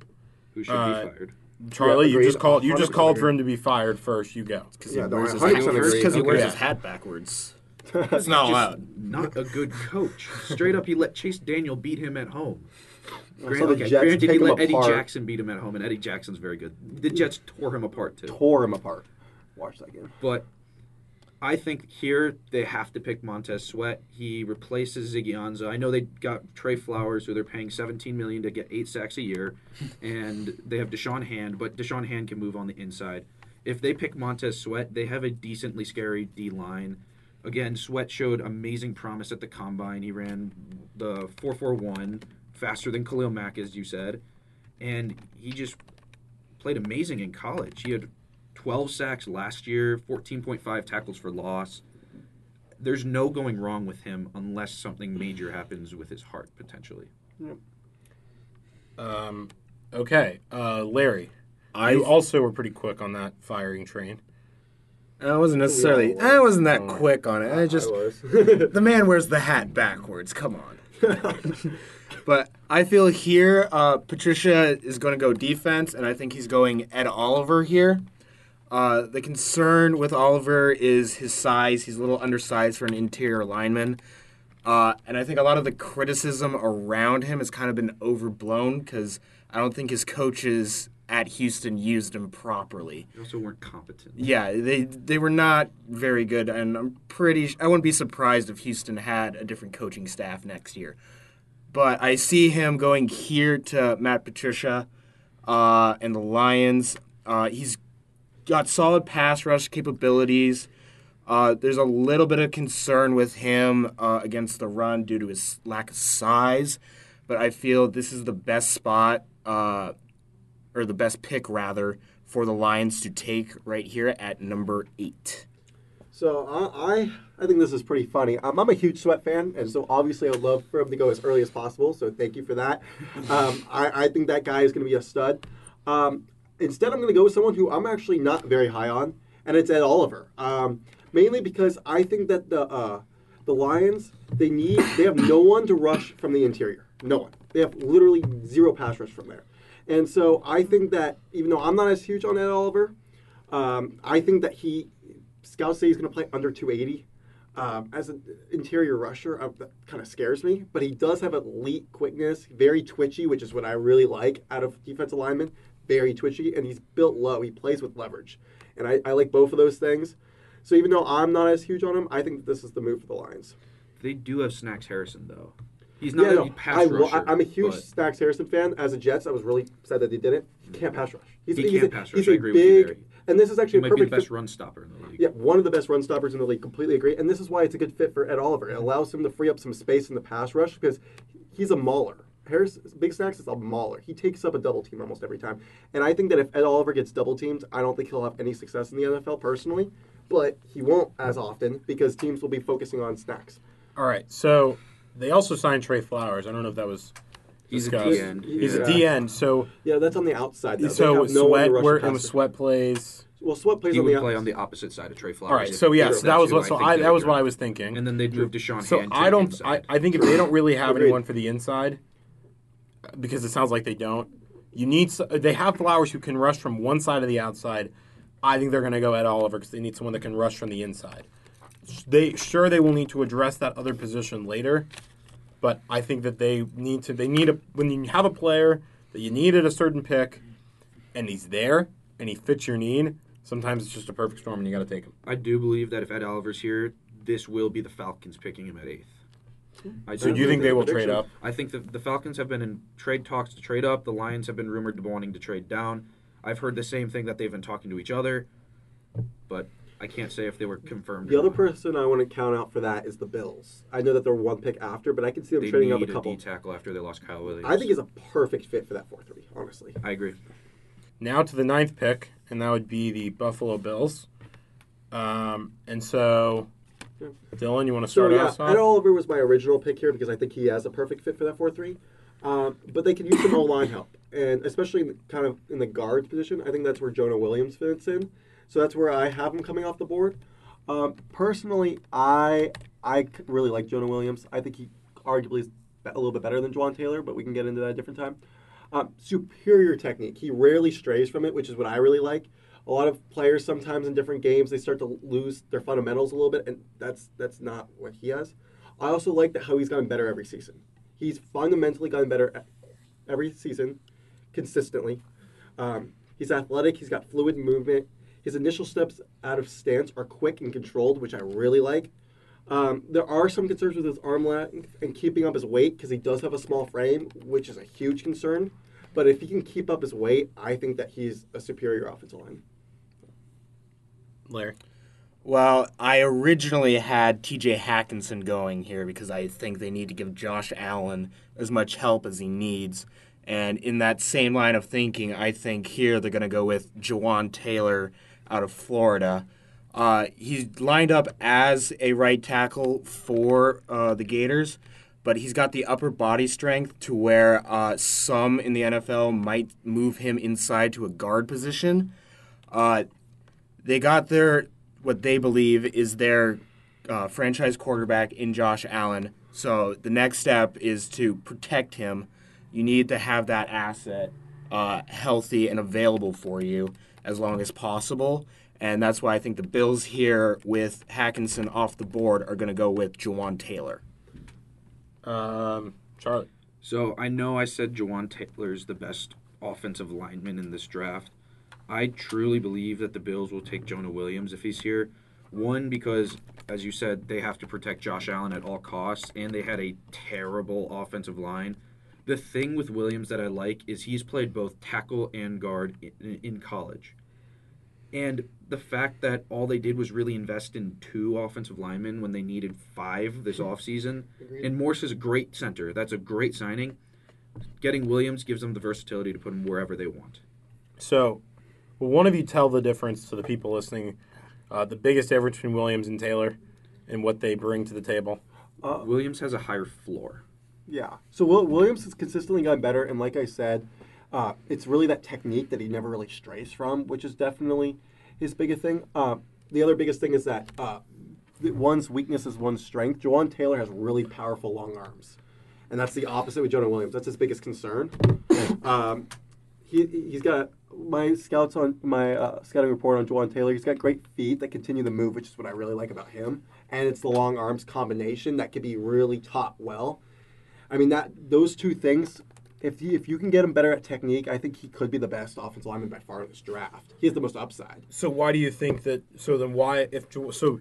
Who should Uh, be fired? Charlie, you just called. You just called for him to be fired first. You go. Because Yeah, he wears his 100% hat, he wears Okay. his hat backwards. That's It's not allowed. Not a good coach. Straight up, he let Chase Daniel beat him at home. Grant- saw the okay, Jets granted, he let Eddie apart. Jackson beat him at home, and Eddie Jackson's very good. The Jets tore him apart too. Tore him apart. Watch that game. But I think here they have to pick Montez Sweat. He replaces Ziggy Ansah. I know they got Trey Flowers, who they're paying 17 million to get eight sacks a year, and they have Da'Shawn Hand, but Da'Shawn Hand can move on the inside. If they pick Montez Sweat, they have a decently scary D line. Again, Sweat showed amazing promise at the combine. He ran the 4.41 faster than Khalil Mack, as you said, and he just played amazing in college. He had 12 sacks last year, 14.5 tackles for loss. There's no going wrong with him unless something major happens with his heart potentially. Um, okay, uh, Larry. I you also were pretty quick on that firing train. I wasn't necessarily. We all were. I wasn't that Oh. quick on it. I just I was. the man wears the hat backwards. Come on. But I feel here, uh, Patricia is going to go defense, and I think he's going Ed Oliver here. Uh, the concern with Oliver is his size. He's a little undersized for an interior lineman. Uh, and I think a lot of the criticism around him has kind of been overblown because I don't think his coaches at Houston used him properly. They also weren't competent. Yeah, they they were not very good, and I'm pretty. I wouldn't be surprised if Houston had a different coaching staff next year. But I see him going here to Matt Patricia uh, and the Lions. Uh, he's got solid pass rush capabilities. Uh, there's a little bit of concern with him uh, against the run due to his lack of size, but I feel this is the best spot, uh, or the best pick rather, for the Lions to take right here at number eight. So I, I think this is pretty funny. I'm a huge Sweat fan, and so obviously I would love for him to go as early as possible. So thank you for that. Um, I, I think that guy is going to be a stud. Um, instead, I'm going to go with someone who I'm actually not very high on, and it's Ed Oliver. Um, mainly because I think that the uh, the Lions they need they have no one to rush from the interior. No one. They have literally zero pass rush from there. And so I think that even though I'm not as huge on Ed Oliver, um, I think that he scouts say he's going to play under 280. Um, as an interior rusher, uh, that kind of scares me. But he does have elite quickness, very twitchy, which is what I really like out of defensive linemen. Very twitchy, and he's built low. He plays with leverage, and I, I like both of those things. So even though I'm not as huge on him, I think this is the move for the Lions. They do have Snacks Harrison though. He's not yeah, a no, pass I, rusher. I, am a huge but Snacks Harrison fan. As a Jets, I was really sad that they didn't. He can't pass rush. He's, He he's can't a, pass he's rush. I a agree with you big, there. And this is He actually a might be the best fit- run stopper in the league. Yeah, one of the best run stoppers in the league. Completely agree. And this is why it's a good fit for Ed Oliver. It mm-hmm. allows him to free up some space in the pass rush because he's a mauler. Harris, Big Snacks is a mauler. He takes up a double team almost every time. And I think that if Ed Oliver gets double teamed, I don't think he'll have any success in the NFL personally. But he won't as often because teams will be focusing on Snacks. All right, so they also signed Trey Flowers. I don't know if that was. He's a discussed. DN. He's a Yeah. DN. So Yeah, that's on the outside. Though. So no one to sweat rush where the and sweat plays. Well, Sweat plays He on would the play on the opposite side of Trey Flowers. All right, so they yes, that was what. So think I that was what. I was thinking. And then they'd move Da'Shawn So Hand I don't. I. I think if they don't really have Agreed. anyone for the inside, because it sounds like they don't. You need. They have Flowers who can rush from one side of the outside. I think they're going to go at Oliver because they need someone that can rush from the inside. They sure they will need to address that other position later, but I think that they need to. They need a when you have a player that you need at a certain pick, and he's there and he fits your need. Sometimes it's just a perfect storm and you got to take him. I do believe that if Ed Oliver's here, this will be the Falcons picking him at eighth. Hmm. I So do you think they will prediction. trade up? I think the, the Falcons have been in trade talks to trade up. The Lions have been rumored to wanting to trade down. I've heard the same thing that they've been talking to each other, but I can't say if they were confirmed. The or other not. person I want to count out for that is the Bills. I know that they're one pick after, but I can see them they trading need up a a couple. D tackle after they lost Kyle Williams. I think he's a perfect fit for that four three. Honestly, I agree. Now to the ninth pick, and that would be the Buffalo Bills. Um, and so, Dylan, you want to so start yeah, us Ed off? Oliver was my original pick here because I think he has a perfect fit for that four three. Um, but they can use some O line help, and especially in the, kind of in the guard position. I think that's where Jonah Williams fits in. So that's where I have him coming off the board. Um, personally, I really like Jonah Williams. I think he arguably is a little bit better than Jawaan Taylor, but we can get into that a different time. Um, superior technique. He rarely strays from it, which is what I really like. A lot of players sometimes in different games they start to lose their fundamentals a little bit, and that's that's not what he has. I also like that how he's gotten better every season. He's fundamentally gotten better every season, consistently. Um, he's athletic. He's got fluid movement. His initial steps out of stance are quick and controlled, which I really like. Um, there are some concerns with his arm length and keeping up his weight because he does have a small frame, which is a huge concern. But if he can keep up his weight, I think that he's a superior offensive line. Larry. Well, I originally had TJ Hockenson going here because I think they need to give Josh Allen as much help as he needs. And in that same line of thinking, I think here they're going to go with Jawaan Taylor out of Florida. Uh, he's lined up as a right tackle for uh, the Gators, but he's got the upper body strength to where uh, some in the NFL might move him inside to a guard position. Uh, they got their what they believe is their uh, franchise quarterback in Josh Allen. So the next step is to protect him. You need to have that asset uh, healthy and available for you as long as possible. And that's why I think the Bills here with Hockenson off the board are going to go with Jawaan Taylor. Um, Charlie. So I know I said Jawaan Taylor is the best offensive lineman in this draft. I truly believe that the Bills will take Jonah Williams if he's here. One, because, as you said, they have to protect Josh Allen at all costs, and they had a terrible offensive line. The thing with Williams that I like is he's played both tackle and guard in, in college. And the fact that all they did was really invest in two offensive linemen when they needed five this offseason. And Morse is a great center. That's a great signing. Getting Williams gives them the versatility to put him wherever they want. So, will one of you tell the difference to the people listening? Uh, the biggest difference between Williams and Taylor, and what they bring to the table. Williams has a higher floor. Yeah. So Will, Williams has consistently gotten better, and like I said, uh, it's really that technique that he never really strays from, which is definitely his biggest thing. Uh, the other biggest thing is that uh, one's weakness is one's strength. Jawaan Taylor has really powerful long arms, and that's the opposite with Jonah Williams. That's his biggest concern. um, he he's got my scouts on my uh, scouting report on Jawaan Taylor. He's got great feet that continue to move, which is what I really like about him. And it's the long arms combination that could be really taught well. I mean that those two things. If he, if you can get him better at technique, I think he could be the best offensive lineman by far in this draft. He has the most upside. So, why do you think that? So then, why if so?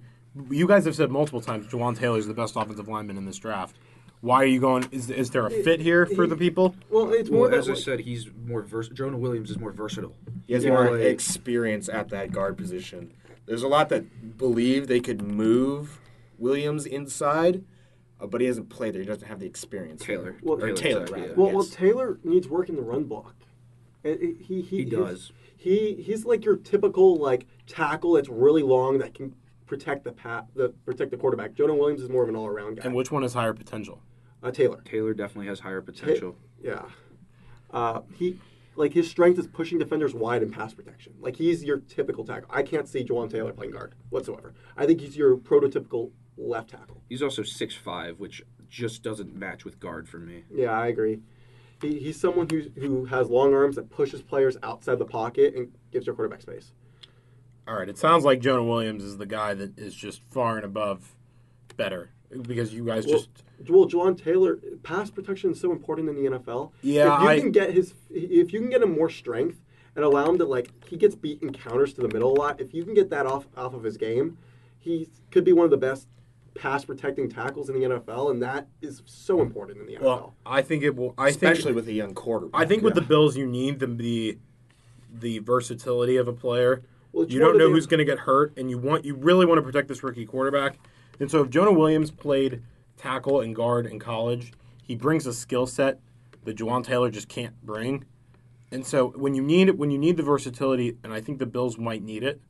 You guys have said multiple times Jawaan Taylor is the best offensive lineman in this draft. Why are you going? Is, is there a fit here for the people? Well, it's more Well, about as I what- said, he's more vers- Jonah Williams is more versatile. He has Yeah. more Like- experience at that guard position. There's a lot that believe they could move Williams inside, uh, but he hasn't played there. He doesn't have the experience. Taylor. Well- Or Taylor, exactly, rather. yeah. Well, well, Taylor needs work in the run block. It- it- he, he, He does. He he's like your typical like tackle that's really long that can protect the pat the protect the quarterback. Jonah Williams is more of an all around guy. And which one has higher potential? uh, Taylor. Taylor definitely has higher potential. Yeah. Uh, he like his strength is pushing defenders wide in pass protection. Like he's your typical tackle. I can't see Jawaan Taylor playing guard whatsoever. I think he's your prototypical left tackle. He's also 6'5", which just doesn't match with guard for me. Yeah, I agree. He, he's someone who who has long arms that pushes players outside the pocket and gives your quarterback space. All right, it sounds like Jonah Williams is the guy that is just far and above better because you guys Well, just well, Jawaan Taylor, pass protection is so important in the NFL. Yeah, if you I- can get his, if you can get him more strength and allow him to like, he gets beat in counters to the middle a lot. If you can get that off off of his game, he could be one of the best pass protecting tackles in the NFL, and that is so important in the NFL. well. I think it will. I especially think with a young quarterback. I think with the Bills, you need the the the versatility of a player Well, you don't know who's going to get hurt, and you want you really want to protect this rookie quarterback. And so, if Jonah Williams played tackle and guard in college, he brings a skill set that Jawaan Taylor just can't bring. And so, when you need when you need the versatility, and I think the Bills might need it,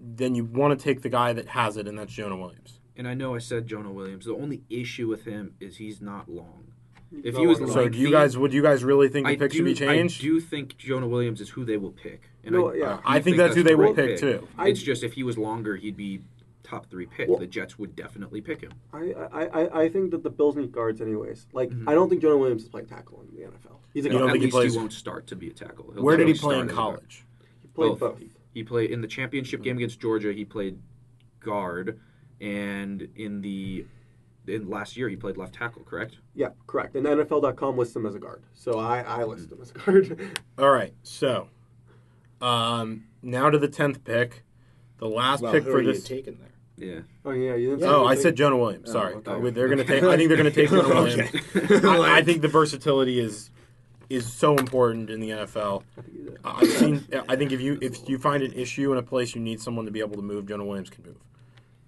then you want to take the guy that has it, and that's Jonah Williams. And I know I said Jonah Williams. The only issue with him is he's not long. If he was long lengthy, So, do you guys would you guys really think the I pick do, should be changed? I do think Jonah Williams is who they will pick. And No, I, yeah. I think that's who they will right pick, too. It's just if he was longer, he'd be top three pick. Well- the Jets would definitely pick him. I, I, I, I think that the Bills need guards anyways. Like Mhm. I don't think Jonah Williams is playing tackle in the NFL. He's a You don't guard. At think he least plays- won't start to be a tackle. He'll Where did he play in start as a guard. college? He played Both. both. He played in the championship game against Georgia. He played guard, and in the in last year he played left tackle. Correct. Yeah, correct. And NFL.com lists him as a guard. So I, I list him as a guard. All right, so um, now to the tenth pick, the last Well, pick who for are you this. taking there? Yeah. oh yeah, you didn't say Oh, I said Jonah Williams. Oh, Sorry, okay. Uh, they're going to take. I think they're going to take Jonah Williams. I, I think the versatility is is so important in the NFL. I think you I've seen. I think if you if you find an issue in a place you need someone to be able to move, Jonah Williams can move.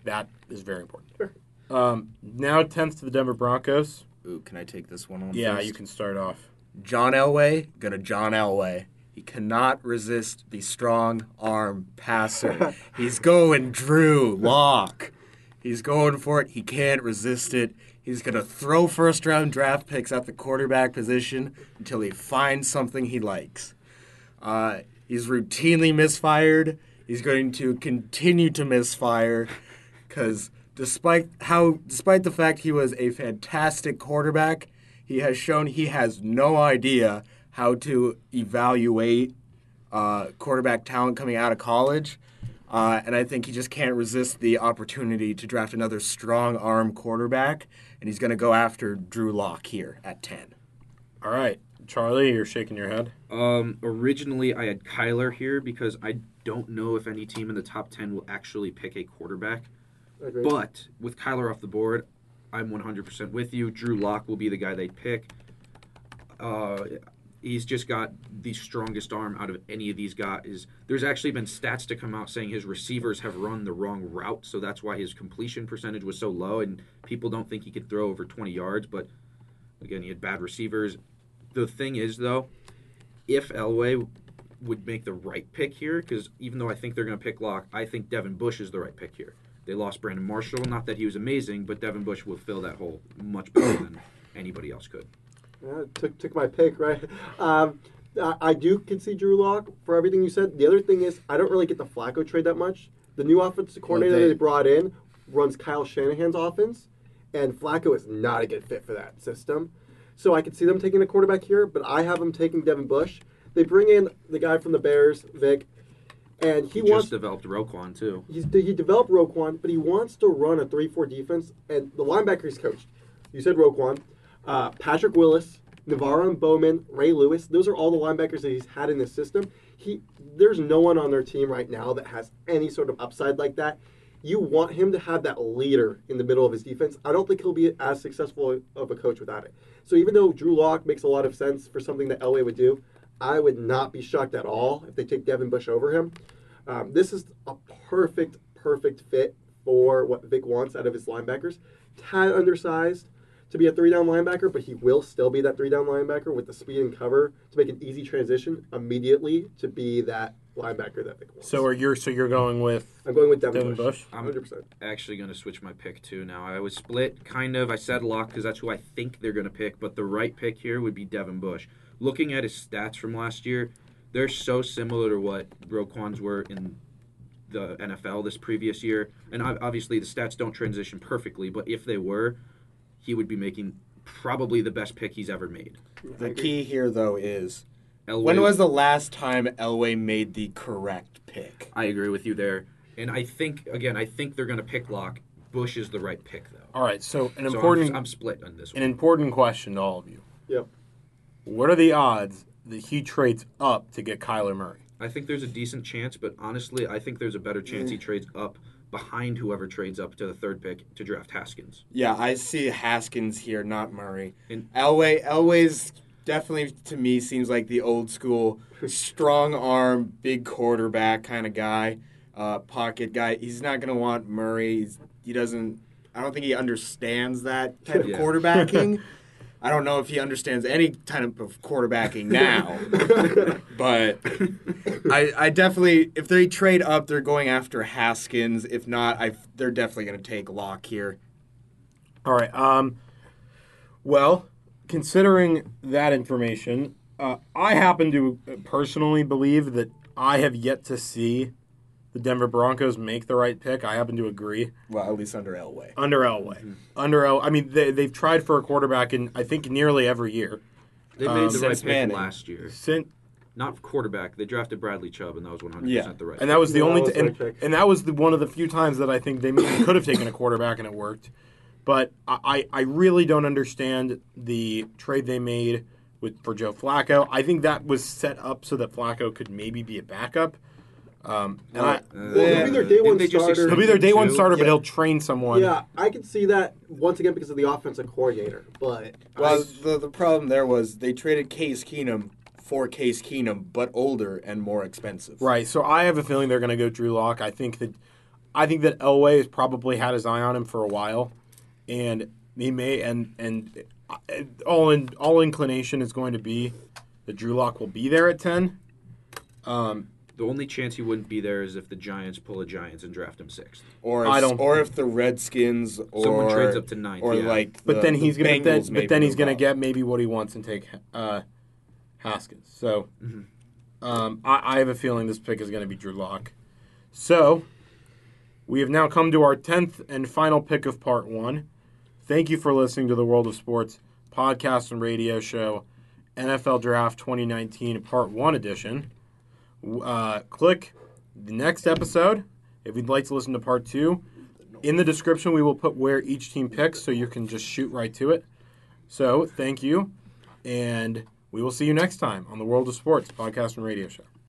That is very important. Sure. Um, now tenth to the Denver Broncos. Ooh, can I take this one on? Yeah, first? you can start off. John Elway, gonna John Elway. He cannot resist the strong arm passer. He's going Drew Lock. He's going for it. He can't resist it. He's going to throw first round draft picks at the quarterback position until he finds something he likes. Uh, he's routinely misfired. He's going to continue to misfire because despite how despite the fact he was a fantastic quarterback, he has shown he has no idea how to evaluate uh, quarterback talent coming out of college. Uh, and I think he just can't resist the opportunity to draft another strong arm quarterback. And he's going to go after Drew Lock here at 10. All right, Charlie, you're shaking your head. Um, originally, I had Kyler here because I don't know if any team in the top 10 will actually pick a quarterback. I agree. But with Kyler off the board, I'm 100% with you. Drew Lock will be the guy they pick. Uh, he's just got the strongest arm out of any of these guys. There's actually been stats to come out saying his receivers have run the wrong route, so that's why his completion percentage was so low, and people don't think he could throw over 20 yards. But again, he had bad receivers. The thing is, though, if Elway would make the right pick here, because even though I think they're going to pick Lock, I think Devin Bush is the right pick here. They lost Brandon Marshall. Not that he was amazing, but Devin Bush will fill that hole much better than anybody else could. Yeah, took took my pick right. Um, I, I do concede Drew Lock for everything you said. The other thing is I don't really get the Flacco trade that much. The new offensive coordinator they- they brought in runs Kyle Shanahan's offense, and Flacco is not a good fit for that system. So I could see them taking a quarterback here, but I have them taking Devin Bush. They bring in the guy from the Bears, Vic, and he He wants just developed Roquan too. he's he developed Roquan, but he wants to run a three-four defense. And the linebacker he's coached, you said Roquan, uh, Patrick Willis, NaVorro and Bowman, Ray Lewis. Those are all the linebackers that he's had in his system. He there's no one on their team right now that has any sort of upside like that. You want him to have that leader in the middle of his defense. I don't think he'll be as successful of a coach without it. So even though Drew Lock makes a lot of sense for something that Elway would do, I would not be shocked at all if they take Devin Bush over him. Um, this is a perfect, perfect fit for what Vic wants out of his linebackers. Tad undersized to be a three down linebacker, but he will still be that three down linebacker with the speed and cover to make an easy transition immediately to be that linebacker that Vic wants. So are you? So you're going with I'm going with Devin, Devin Bush. Bush? I'm 100%. actually going to switch my pick too now. I was split, kind of. I said Lock because that's who I think they're going to pick, but the right pick here would be Devin Bush. Looking at his stats from last year, they're so similar to what Roquan's were in the NFL this previous year. And obviously, the stats don't transition perfectly, but if they were, he would be making probably the best pick he's ever made. The key here, though, is Elway, when was the last time Elway made the correct pick? I agree with you there. And I think, again, I think they're going to pick Lock. Bush is the right pick, though. all right. So an So important I'm, I'm split on this One. an important question to all of you. Yep. What are the odds that he trades up to get Kyler Murray? I think there's a decent chance, but honestly, I think there's a better chance he mm. trades up behind whoever trades up to the third pick to draft Haskins. Yeah, I see Haskins here, not Murray. And- Elway, Elway's definitely to me seems like the old school strong arm, big quarterback kind of guy, uh, pocket guy. He's not going to want Murray. He's, he doesn't. I don't think he understands that type of Yeah. quarterbacking. I don't know if he understands any type of quarterbacking now, but I, I definitely if they trade up, they're going after Haskins. If not, I they're definitely going to take Lock here. All right. Um, well, considering that information, uh, I happen to personally believe that I have yet to see the Denver Broncos make the right pick. I happen to agree. Well, at least under Elway. Under Elway. Under El, I mean, they, they've tried for a quarterback in I think nearly every year. They Um, made the right pick Manning. last year. Since, Not quarterback. They drafted Bradley Chubb, and that was 100% the right and that was the Yeah, only, that was t- and, pick. and that was the, one of the few times that I think they could have taken a quarterback and it worked. But I, I I really don't understand the trade they made with for Joe Flacco. I think that was set up so that Flacco could maybe be a backup. Um, and I, Uh, Well, he'll be their day one starter. extend he'll be their day one him, too? starter, but Yeah. he'll train someone. Yeah, I can see that once again because of the offensive coordinator. But Well, I- the the problem there was they traded Case Keenum for Case Keenum, but older and more expensive. Right. So I have a feeling they're going to go Drew Lock. I think that I think that Elway has probably had his eye on him for a while, and he may and and uh, all in all inclination is going to be that Drew Lock will be there at ten. Um, The only chance he wouldn't be there is if the Giants pull a Giants and draft him sixth. Or if, I don't- or if the Redskins or Someone trades up to ninth, or yeah. like but the- then the he's gonna but then, but then he's going to up. get maybe what he wants and take uh, Haskins. So Mm-hmm. um, I, I have a feeling this pick is going to be Drew Lock. So we have now come to our tenth and final pick of part one. Thank you for listening to the World of Sports podcast and radio show, NFL Draft 2019 Part One edition. Uh, click the next episode if you'd like to listen to Part Two. In the description, we will put where each team picks, so you can just shoot right to it. So, thank you, and we will see you next time on the World of Sports podcast and radio show.